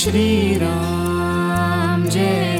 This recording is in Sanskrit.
श्रीराम जय